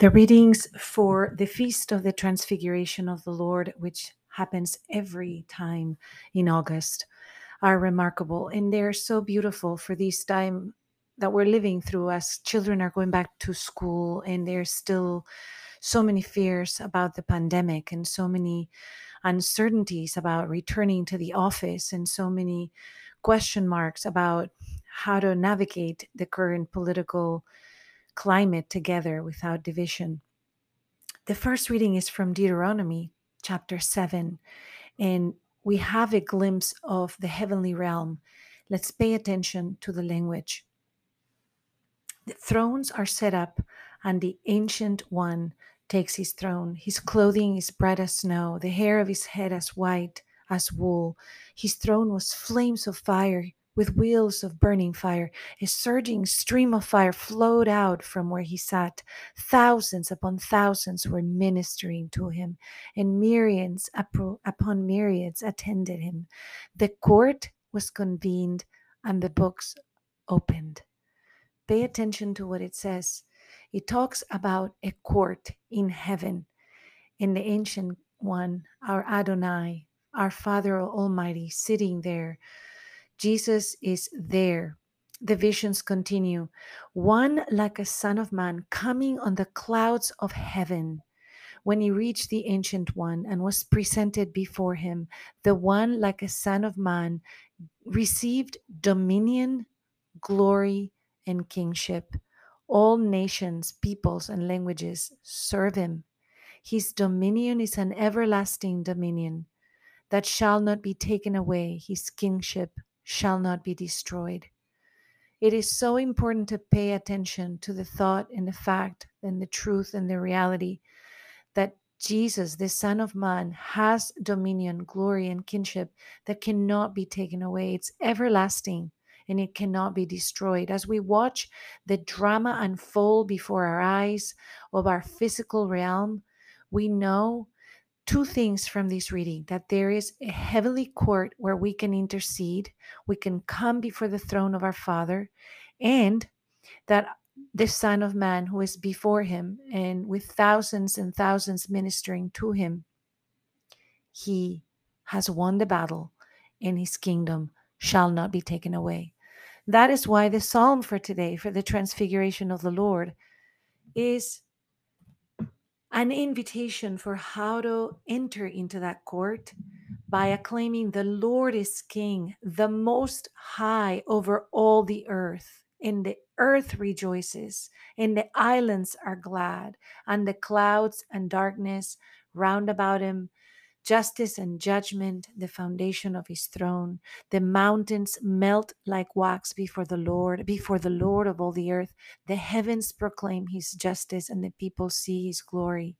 The readings for the Feast of the Transfiguration of the Lord, which happens every time in August, are remarkable and they're so beautiful for this time that we're living through as children are going back to school and there's still so many fears about the pandemic and so many uncertainties about returning to the office and so many question marks about how to navigate the current political climate together without division. The first reading is from Deuteronomy chapter 7, and we have a glimpse of the heavenly realm. Let's pay attention to the language. The thrones are set up, and the ancient one takes his throne. His clothing is bright as snow, the hair of his head as white as wool. His throne was flames of fire with wheels of burning fire. A surging stream of fire flowed out from where he sat. Thousands upon thousands were ministering to him, and myriads upon myriads attended him. The court was convened and the books opened. Pay attention to what it says. It talks about a court in heaven. In the ancient one, our Adonai, our Father Almighty, sitting there Jesus is there. The visions continue. One like a son of man coming on the clouds of heaven. When he reached the ancient one and was presented before him, the one like a son of man received dominion, glory, and kingship. All nations, peoples, and languages serve him. His dominion is an everlasting dominion that shall not be taken away, his kingship shall not be destroyed. It is so important to pay attention to the thought and the fact and the truth and the reality that Jesus, the Son of Man, has dominion, glory, and kinship that cannot be taken away. It's everlasting and it cannot be destroyed. As we watch the drama unfold before our eyes of our physical realm, we know two things from this reading that there is a heavenly court where we can intercede, we can come before the throne of our Father, and that the Son of Man who is before him and with thousands and thousands ministering to him, he has won the battle and his kingdom shall not be taken away. That is why the psalm for today, for the transfiguration of the Lord, is an invitation for how to enter into that court by acclaiming the Lord is King, the most high over all the earth. And the earth rejoices, and the islands are glad, and the clouds and darkness round about him justice and judgment, the foundation of his throne. The mountains melt like wax before the Lord, before the Lord of all the earth. The heavens proclaim his justice, and the people see his glory.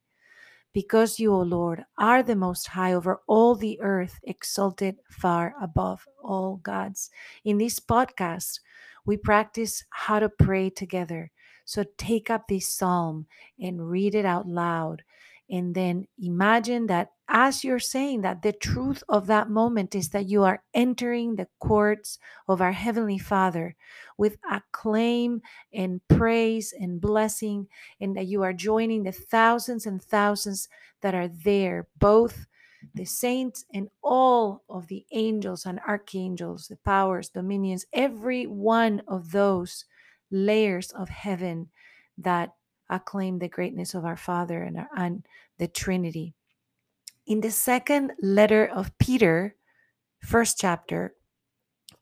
Because you, O Lord, are the most high over all the earth, exalted far above all gods. In this podcast, we practice how to pray together. So take up this psalm and read it out loud. And then imagine that as you're saying that, the truth of that moment is that you are entering the courts of our Heavenly Father with acclaim and praise and blessing, and that you are joining the thousands and thousands that are there, both the saints and all of the angels and archangels, the powers, dominions, every one of those layers of heaven that acclaim the greatness of our Father and, our, and the Trinity. In the second letter of Peter, first chapter,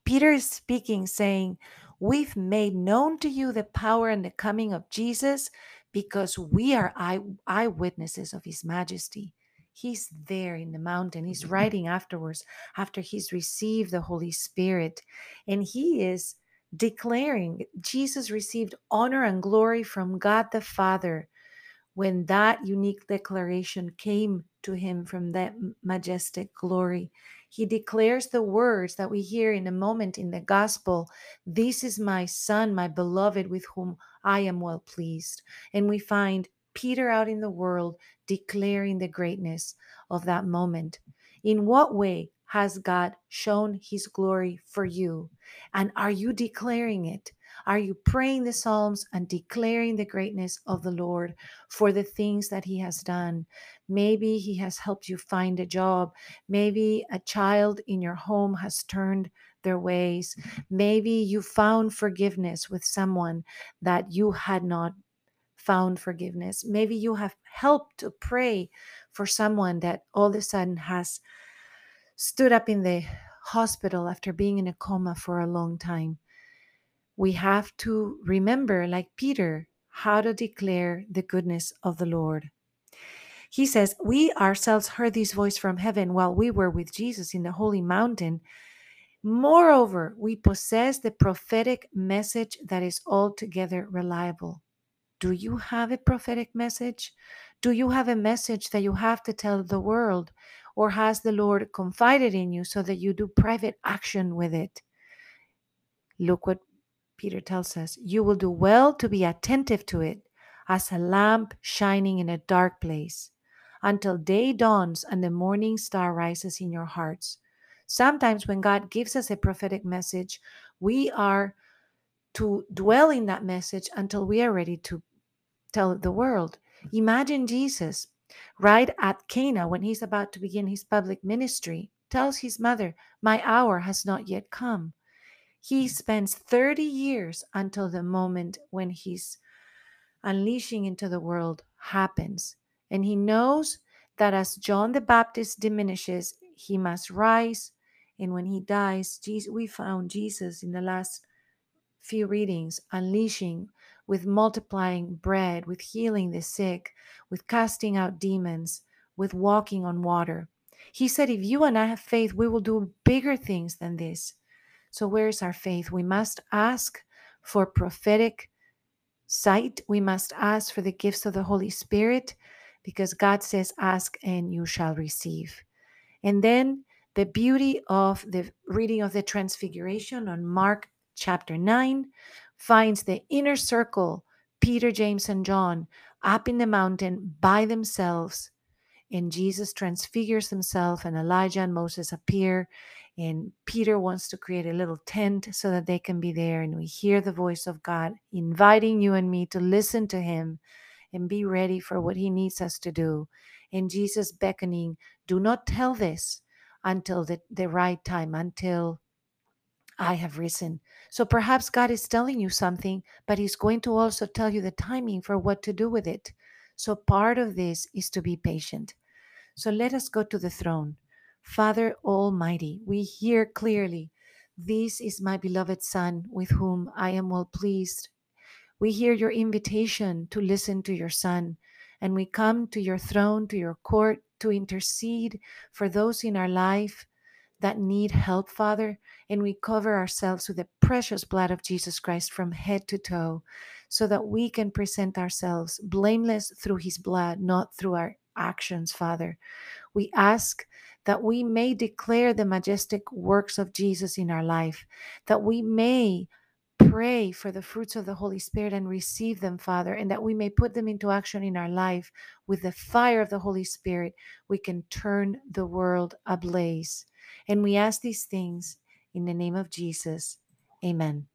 Peter is speaking, saying, We've made known to you the power and the coming of Jesus because we are eye- eyewitnesses of his majesty. He's there in the mountain. He's mm-hmm. writing afterwards, after he's received the Holy Spirit. And he is declaring Jesus received honor and glory from God the Father when that unique declaration came to him from that majestic glory. He declares the words that we hear in a moment in the gospel This is my son, my beloved, with whom I am well pleased. And we find Peter out in the world declaring the greatness of that moment. In what way has God shown his glory for you? And are you declaring it? Are you praying the Psalms and declaring the greatness of the Lord for the things that He has done? Maybe He has helped you find a job. Maybe a child in your home has turned their ways. Maybe you found forgiveness with someone that you had not found forgiveness. Maybe you have helped to pray for someone that all of a sudden has stood up in the hospital after being in a coma for a long time we have to remember, like Peter, how to declare the goodness of the Lord. He says, We ourselves heard this voice from heaven while we were with Jesus in the holy mountain. Moreover, we possess the prophetic message that is altogether reliable. Do you have a prophetic message? Do you have a message that you have to tell the world? Or has the Lord confided in you so that you do private action with it? Look what Peter tells us, you will do well to be attentive to it as a lamp shining in a dark place until day dawns and the morning star rises in your hearts. Sometimes, when God gives us a prophetic message, we are to dwell in that message until we are ready to tell the world. Imagine Jesus right at Cana when he's about to begin his public ministry, tells his mother, My hour has not yet come. He mm. spends 30 years until the moment when he's unleashing into the world happens. And he knows that as John the Baptist diminishes, he must rise. And when he dies, Jesus, we found Jesus in the last few readings unleashing with multiplying bread, with healing the sick, with casting out demons, with walking on water. He said, If you and I have faith, we will do bigger things than this. So, where is our faith? We must ask for prophetic sight. We must ask for the gifts of the Holy Spirit because God says, Ask and you shall receive. And then the beauty of the reading of the Transfiguration on Mark chapter 9 finds the inner circle, Peter, James, and John, up in the mountain by themselves. And Jesus transfigures himself, and Elijah and Moses appear, and Peter wants to create a little tent so that they can be there. And we hear the voice of God inviting you and me to listen to Him and be ready for what He needs us to do. And Jesus beckoning, do not tell this until the, the right time, until I have risen. So perhaps God is telling you something, but He's going to also tell you the timing for what to do with it. So part of this is to be patient. So let us go to the throne. Father Almighty, we hear clearly, This is my beloved Son, with whom I am well pleased. We hear your invitation to listen to your Son, and we come to your throne, to your court, to intercede for those in our life that need help, Father, and we cover ourselves with the precious blood of Jesus Christ from head to toe so that we can present ourselves blameless through his blood, not through our actions, Father. We ask that we may declare the majestic works of Jesus in our life, that we may pray for the fruits of the Holy Spirit and receive them, Father, and that we may put them into action in our life. With the fire of the Holy Spirit, we can turn the world ablaze. And we ask these things in the name of Jesus. Amen.